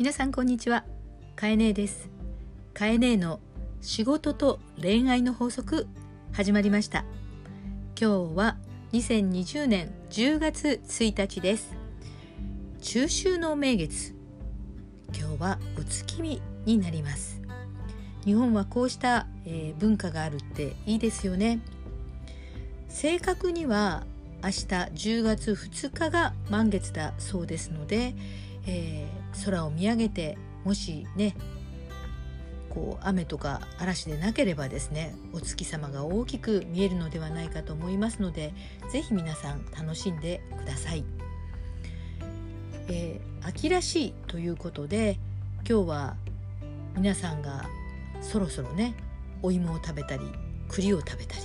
皆さんこんにちは。かえねえです。かえねえの仕事と恋愛の法則始まりました。今日は2020年10月1日です。中秋の名月。今日はお月見になります。日本はこうした、えー、文化があるっていいですよね。正確には明日10月2日が満月だそうですので、えー、空を見上げてもしねこう雨とか嵐でなければですねお月様が大きく見えるのではないかと思いますので是非皆さん楽しんでください。えー、秋らしいということで今日は皆さんがそろそろねお芋を食べたり栗を食べたり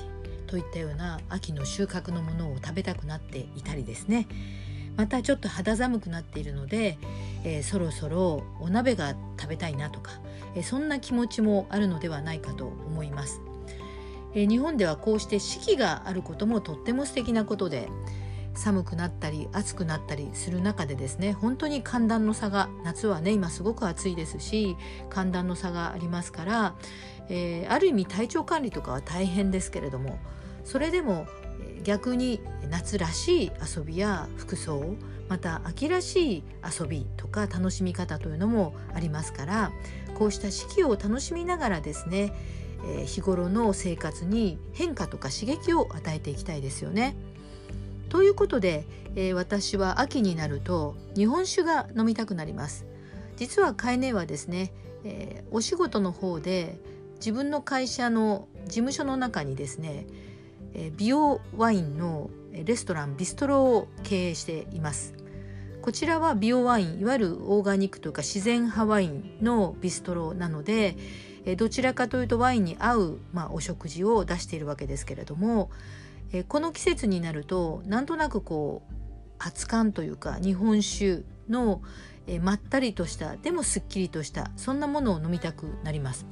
といったような秋の収穫のものを食べたくなっていたりですねまたちょっと肌寒くなっているので、えー、そろそろお鍋が食べたいなとか、えー、そんな気持ちもあるのではないかと思います、えー、日本ではこうして四季があることもとっても素敵なことで寒くなったり暑くなったりする中でですね本当に寒暖の差が夏はね今すごく暑いですし寒暖の差がありますから、えー、ある意味体調管理とかは大変ですけれどもそれでも逆に夏らしい遊びや服装また秋らしい遊びとか楽しみ方というのもありますからこうした四季を楽しみながらですね、日頃の生活に変化とか刺激を与えていきたいですよね。ということで、私は秋になると日本酒が飲みたくなります。実はカエネはですね、お仕事の方で自分の会社の事務所の中にですね美容ワインのレストランビストロを経営していますこちらは美容ワインいわゆるオーガニックというか自然派ワインのビストロなのでどちらかというとワインに合う、まあ、お食事を出しているわけですけれどもこの季節になるとなんとなくこう熱燗というか日本酒のまったりとしたでもすっきりとしたそんなものを飲みたくなります。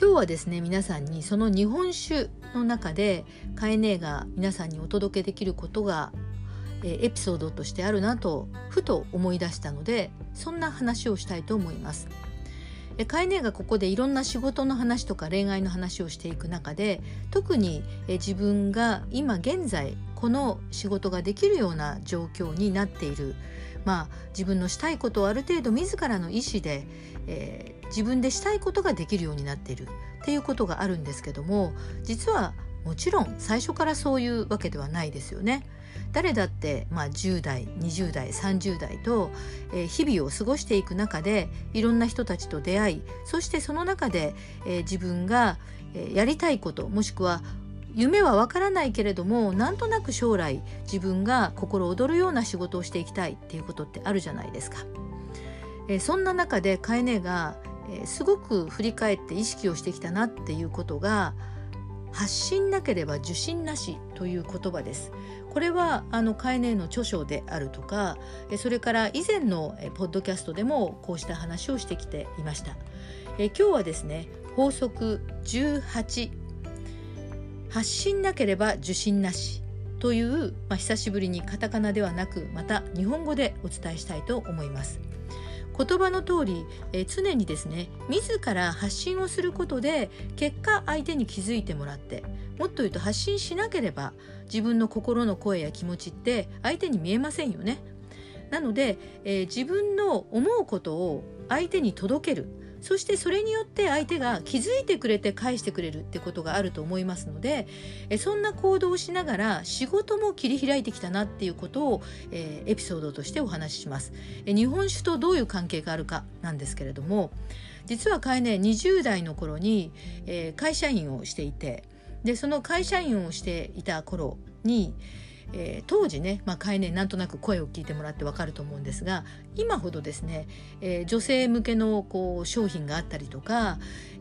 今日はですね皆さんにその日本酒の中でカエネが皆さんにお届けできることがえエピソードとしてあるなとふと思い出したのでそんな話をしたいと思います。えカエネがここでいろんな仕事の話とか恋愛の話をしていく中で特にえ自分が今現在この仕事ができるような状況になっているまあ自分のしたいことをある程度自らの意思で、えー、自分でしたいことができるようになっているっていうことがあるんですけども実はもちろん最初からそういうわけではないですよね。誰だって、まあ、10代20代30代と、えー、日々を過ごしていく中でいろんな人たちと出会いそしてその中で、えー、自分が、えー、やりたいこともしくは夢はわからないけれどもなんとなく将来自分が心躍るような仕事をしていきたいっていうことってあるじゃないですか。えー、そんな中でカエネが、え、すごく振り返って意識をしてきたなっていうことが発信なければ受信なしという言葉です。これはあのカエネの著書であるとかそれから以前のポッドキャストでもこうした話をしてきていました。え今日はですね法則18発信なければ受信なしという、まあ、久しぶりにカタカナではなくまた日本語でお伝えしたいと思います。言葉の通り、え常にですね自ら発信をすることで結果相手に気づいてもらってもっと言うと発信しなければ自分の心の声や気持ちって相手に見えませんよね。なので、えー、自分の思うことを相手に届けるそしてそれによって相手が気づいてくれて返してくれるってことがあると思いますのでえそんな行動をしながら仕事も切り開いてきたなっていうことを、えー、エピソードとしてお話しします。え日本酒とどういう関係があるかなんですけれども実は彼ね20代の頃に、えー、会社員をしていてでその会社員をしていた頃にえー、当時ね、まあ、概念なんとなく声を聞いてもらってわかると思うんですが今ほどですね、えー、女性向けのこう商品があったりとか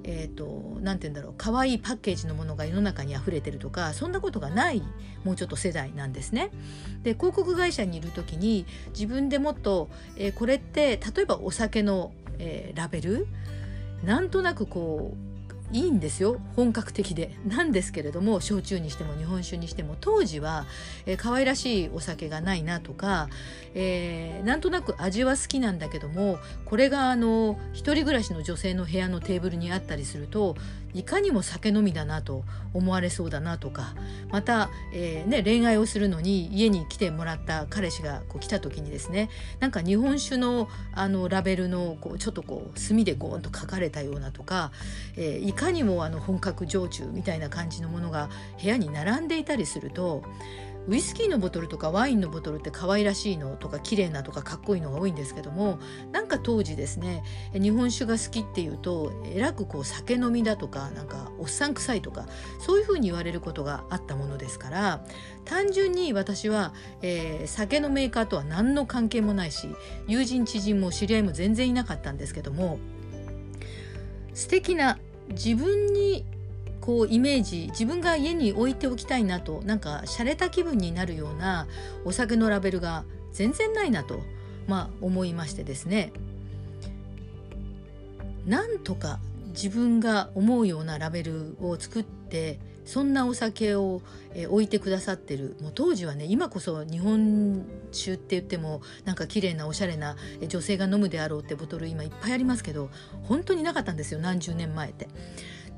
えーと、なんて言うんだろう可愛いパッケージのものが世の中に溢れてるとかそんなことがないもうちょっと世代なんですね。で広告会社にいる時に自分でもっと、えー、これって例えばお酒の、えー、ラベルなんとなくこういいんですよ本格的で。なんですけれども焼酎にしても日本酒にしても当時は、えー、可愛らしいお酒がないなとか、えー、なんとなく味は好きなんだけどもこれがあの一人暮らしの女性の部屋のテーブルにあったりするといかにも酒飲みだなと思われそうだなとかまた、えーね、恋愛をするのに家に来てもらった彼氏がこう来た時にですねなんか日本酒のあのラベルのこうちょっとこう墨でゴーンと書かれたようなとか、えー、いかにもあの本格焼酎みたいな感じのものが部屋に並んでいたりするとウイスキーのボトルとかワインのボトルって可愛らしいのとか綺麗なとかかっこいいのが多いんですけどもなんか当時ですね日本酒が好きっていうとえらくこう酒飲みだとかなんかおっさん臭いとかそういうふうに言われることがあったものですから単純に私は、えー、酒のメーカーとは何の関係もないし友人知人も知り合いも全然いなかったんですけども素敵な自分にこうイメージ自分が家に置いておきたいなとなんか洒落た気分になるようなお酒のラベルが全然ないなと、まあ、思いましてですねなんとか自分が思うようなラベルを作ってそんなお酒を、え置いてくださってるもう当時はね今こそ日本酒って言ってもなんか綺麗なおしゃれな女性が飲むであろうってボトル今いっぱいありますけど本当になかったんですよ何十年前って。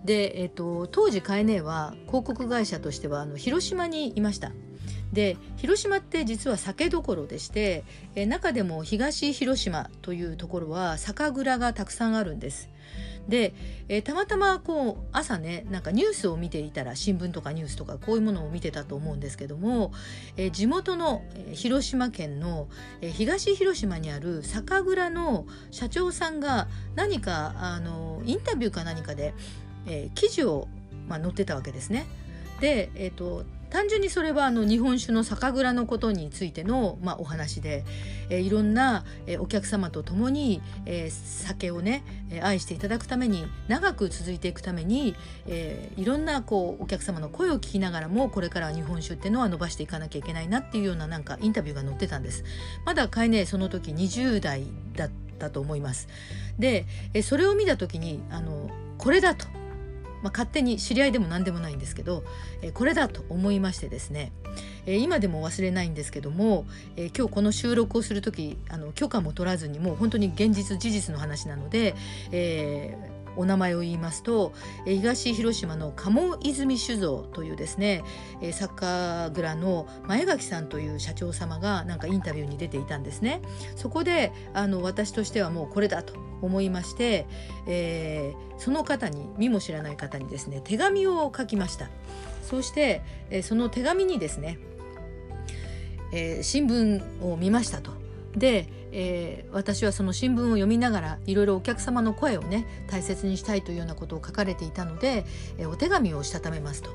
で、えっと、当時カエネは広告会社としてはあの広島にいました。で広島って実は酒どころでしてえ中でも東広島というところは酒蔵がたくさんあるんです。で、えたまたまこう朝ねなんかニュースを見ていたら新聞とかニュースとかこういうものを見てたと思うんですけども、え地元の広島県の、え東広島にある酒蔵の社長さんが何かあのインタビューか何かでえー、記事を、まあ、載ってたわけですね。で、えーと、単純にそれはあの日本酒の酒蔵のことについての、まあ、お話で、えー、いろんな、えー、お客様と共に、えー、酒をね、え愛していただくために長く続いていくために、えいろんなこうお客様の声を聞きながらもこれから日本酒っていうのは伸ばしていかなきゃいけないなっていうようななんかインタビューが載ってたんです。まだかいねその時20代だったと思います。で、えそれを見た時にあのこれだと。まあ、勝手に知り合いでも何でもないんですけど、えー、これだと思いましてですね、えー、今でも忘れないんですけども、えー、今日この収録をする時あの許可も取らずにもう本当に現実事実の話なので、えー、お名前を言いますと東広島の鴨泉酒造というですね酒蔵の前垣さんという社長様がなんかインタビューに出ていたんですね。そこであの私としてはもうこれだと思いまして、えー、その方に見も知らない方にですね手紙を書きました。そして、え、その手紙にですね、えー、新聞を見ましたと。でえー、私はその新聞を読みながらいろいろお客様の声をね大切にしたいというようなことを書かれていたので、えー、お手紙をしたためますと、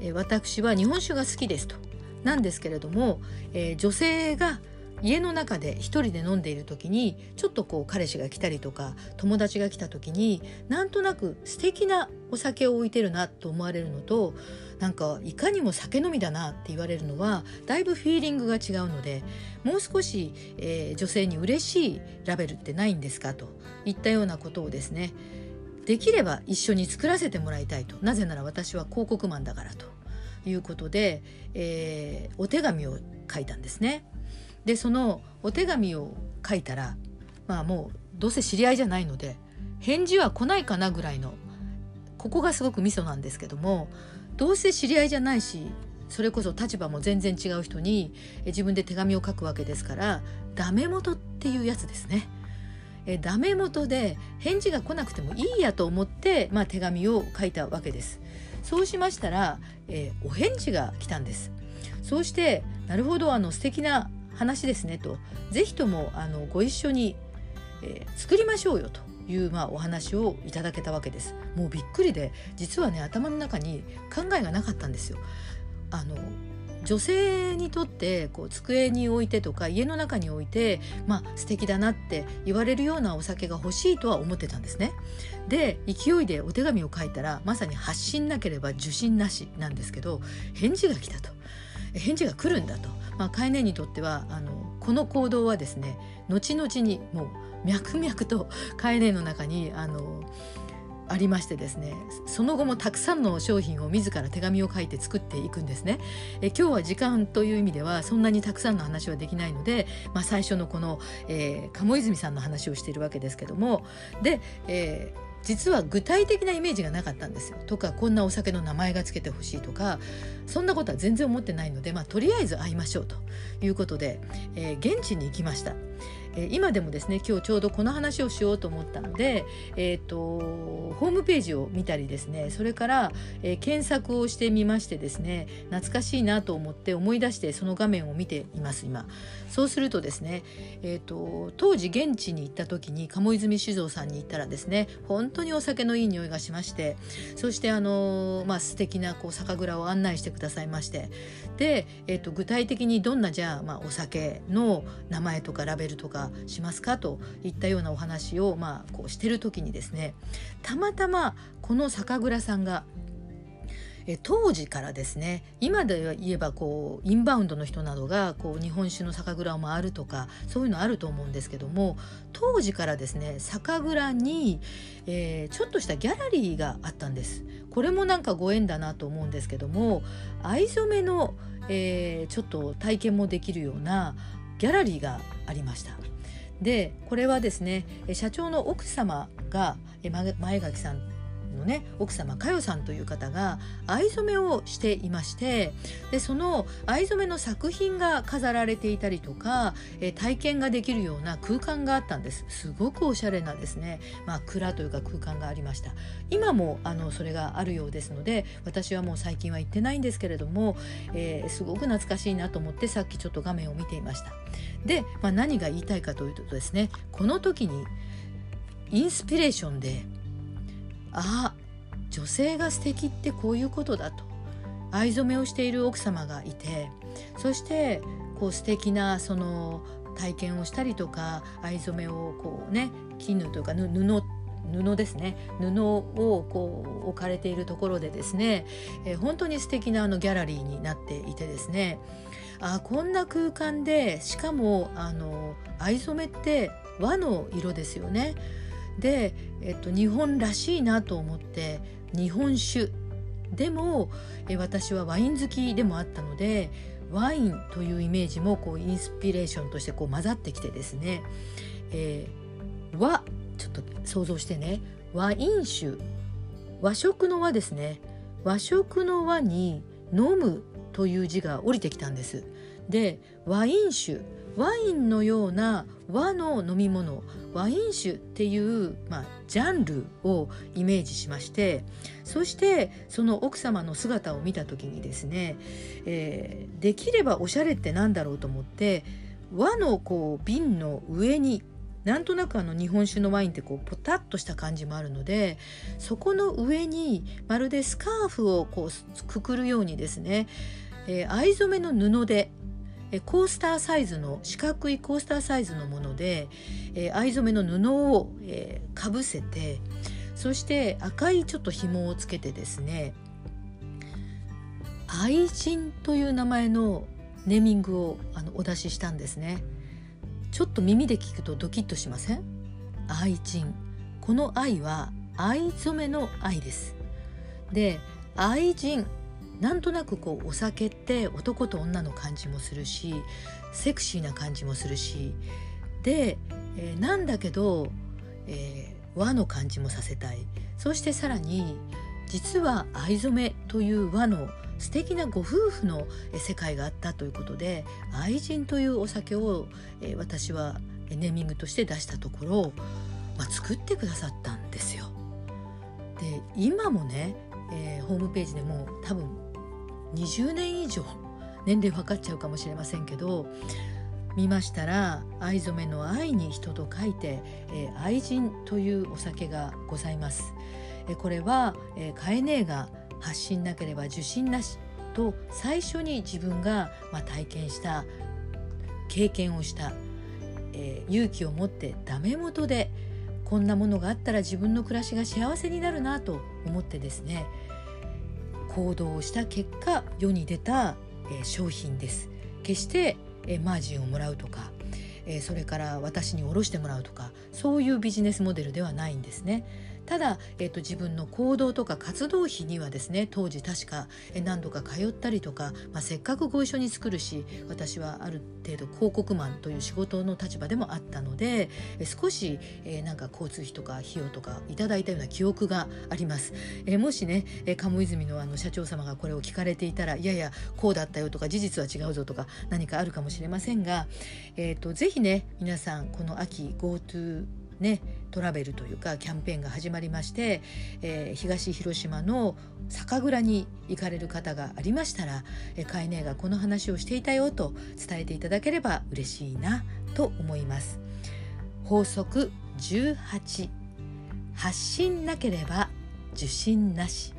えー、私は日本酒が好きですと。なんですけれども、え女性が家の中で一人で飲んでいる時にちょっとこう彼氏が来たりとか友達が来た時になんとなく素敵なお酒を置いてるなと思われるのとなんかいかにも酒飲みだなって言われるのはだいぶフィーリングが違うのでもう少し、えー、女性に嬉しいラベルってないんですかといったようなことをですねできれば一緒に作らせてもらいたいとなぜなら私は広告マンだからということで、えー、お手紙を書いたんですね。でそのお手紙を書いたらまあもうどうせ知り合いじゃないので返事は来ないかなぐらいのここがすごくミソなんですけどもどうせ知り合いじゃないしそれこそ立場も全然違う人に自分で手紙を書くわけですからダメ元っていうやつですね。えダメ元で返事が来なくてもいいやと思って、まあ、手紙を書いたわけです。そうしましたら、えー、お返事が来たんです。そうしてなるほどあの素敵な話ですねと是非ともあのご一緒に、えー、作りましょうよという、まあ、お話をいただけたわけですもうびっくりで実はね頭の中に考えがなかったんですよあの女性にとってこう机に置いてとか家の中に置いてまあ素敵だなって言われるようなお酒が欲しいとは思ってたんですね。で勢いでお手紙を書いたらまさに発信なければ受信なしなんですけど返事が来たと。返事が来るんだと、まあ、カエネにとってはあのこの行動はですね後々にもう脈々とカエネの中にあのありましてですねその後もたくさんの商品を自ら手紙を書いて作っていくんですねえ今日は時間という意味ではそんなにたくさんの話はできないので、まあ、最初のこの、えー、鴨泉さんの話をしているわけですけどもで、えー実は具体的なイメージがなかったんですよとかこんなお酒の名前が付けてほしいとかそんなことは全然思ってないので、まあ、とりあえず会いましょうということで、えー、現地に行きました。え今でもですね今日ちょうどこの話をしようと思ったので、えーと、ホームページを見たりですねそれから、えー、検索をしてみましてですね懐かしいなと思って思い出してその画面を見ています今。そうするとですね、えーと、当時現地に行った時に鴨泉酒造さんに行ったらですね本当にお酒のいい匂いがしましてそしてあのー、まあ素敵なこう酒蔵を案内してくださいましてで、えーと、具体的にどんなじゃあ、まあ、お酒の名前とかラベルとかしますかといったようなお話を、まあ、こうしてる時にですねたまたまこの酒蔵さんがえ当時からですね今で言えばこうインバウンドの人などがこう日本酒の酒蔵を回るとかそういうのあると思うんですけども当時からですね酒蔵に、えー、ちょっとしたギャラリーがあったんですこれもなんかご縁だなと思うんですけども藍染めの、えー、ちょっと体験もできるようなギャラリーがありました。でこれはですね社長の奥様が前垣さんのね奥様佳代さんという方が藍染めをしていましてでその藍染めの作品が飾られていたりとか、え体験ができるような空間があったんです。すごくおしゃれなですね、まあ、蔵というか空間がありました。今もあのそれがあるようですので私はもう最近は行ってないんですけれども、えー、すごく懐かしいなと思ってさっきちょっと画面を見ていました。で、まあ、何が言いたいかというとですねこの時にインスピレーションであ女性が素敵ってこういうことだと藍染めをしている奥様がいてそしてこう素敵なその体験をしたりとか藍染めをこうね絹というか布布ですね布をこう置かれているところでですね、えー、本当に素敵なあのギャラリーになっていてですねあこんな空間でしかもあの藍染めって和の色ですよね。で、えっと、日本らしいなと思って日本酒。でもえ私はワイン好きでもあったのでワインというイメージもこうインスピレーションとしてこう混ざってきてですね、えー、和ちょっと想像してね和飲酒。和食の和ですね。和食の和に飲むという字が降りてきたんです。で和飲酒。ワインのような和の飲み物ワイン酒っていう、まあ、ジャンルをイメージしましてそしてその奥様の姿を見た時にですね、えー、できればおしゃれって何だろうと思って和のこう瓶の上になんとなくあの日本酒のワインってこうポタッとした感じもあるのでそこの上にまるでスカーフをこうくくるようにですね、えー、藍染めの布でコースターサイズの四角いコースターサイズのもので、えー、藍染めの布を、えー、かぶせてそして赤いちょっと紐をつけてですね愛人という名前のネーミングをあのお出ししたんですね。ちょっと耳で聞くとドキッとしません？愛人この愛は藍染めの愛です。で愛人なんとなくこうお酒って男と女の感じもするしセクシーな感じもするしで、えー、なんだけど、えー、和の感じもさせたいそしてさらに実は藍染めという和の素敵なご夫婦の世界があったということで愛人というお酒を、えー、私はネーミングとして出したところ、まあ、作ってくださったんですよ。で今もね、えー、ホームページでも多分20年以上年齢分かっちゃうかもしれませんけど見ましたら藍染めの愛に人と書いて、えー、愛人というお酒がございます。えー、これは、えー、カエネが発信なければ受信なしと最初に自分が、まあ、体験した経験をした、えー、勇気を持ってダメ元でこんなものがあったら自分の暮らしが幸せになるなと思ってですね行動をした結果世に出た、え商品です。決して、えマージンをもらうとか、えそれから私に卸してもらうとかそういうビジネスモデルではないんですね。ただ、えーと、自分の行動とか活動費にはですね当時確か何度か通ったりとか、まあ、せっかくご一緒に作るし私はある程度広告マンという仕事の立場でもあったので少し、えー、なんか交通費とか費用とかいただいたような記憶があります。えー、もしね鴨泉のあの社長様がこれを聞かれていたらいやいやこうだったよとか事実は違うぞとか何かあるかもしれませんが、えーと、ぜひね皆さんこの秋 GoTo ね、トラベルというかキャンペーンが始まりまして、えー、東広島の酒蔵に行かれる方がありましたら、えー、カエネがこの話をしていたよと伝えていただければ嬉しいなと思います。法則18発信なければ受信なし。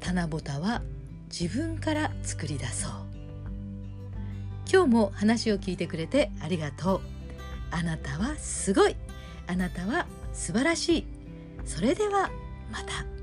棚ぼたは自分から作り出そう。今日も話を聞いてくれてありがとう。あなたはすごいあなたは素晴らしいそれではまた。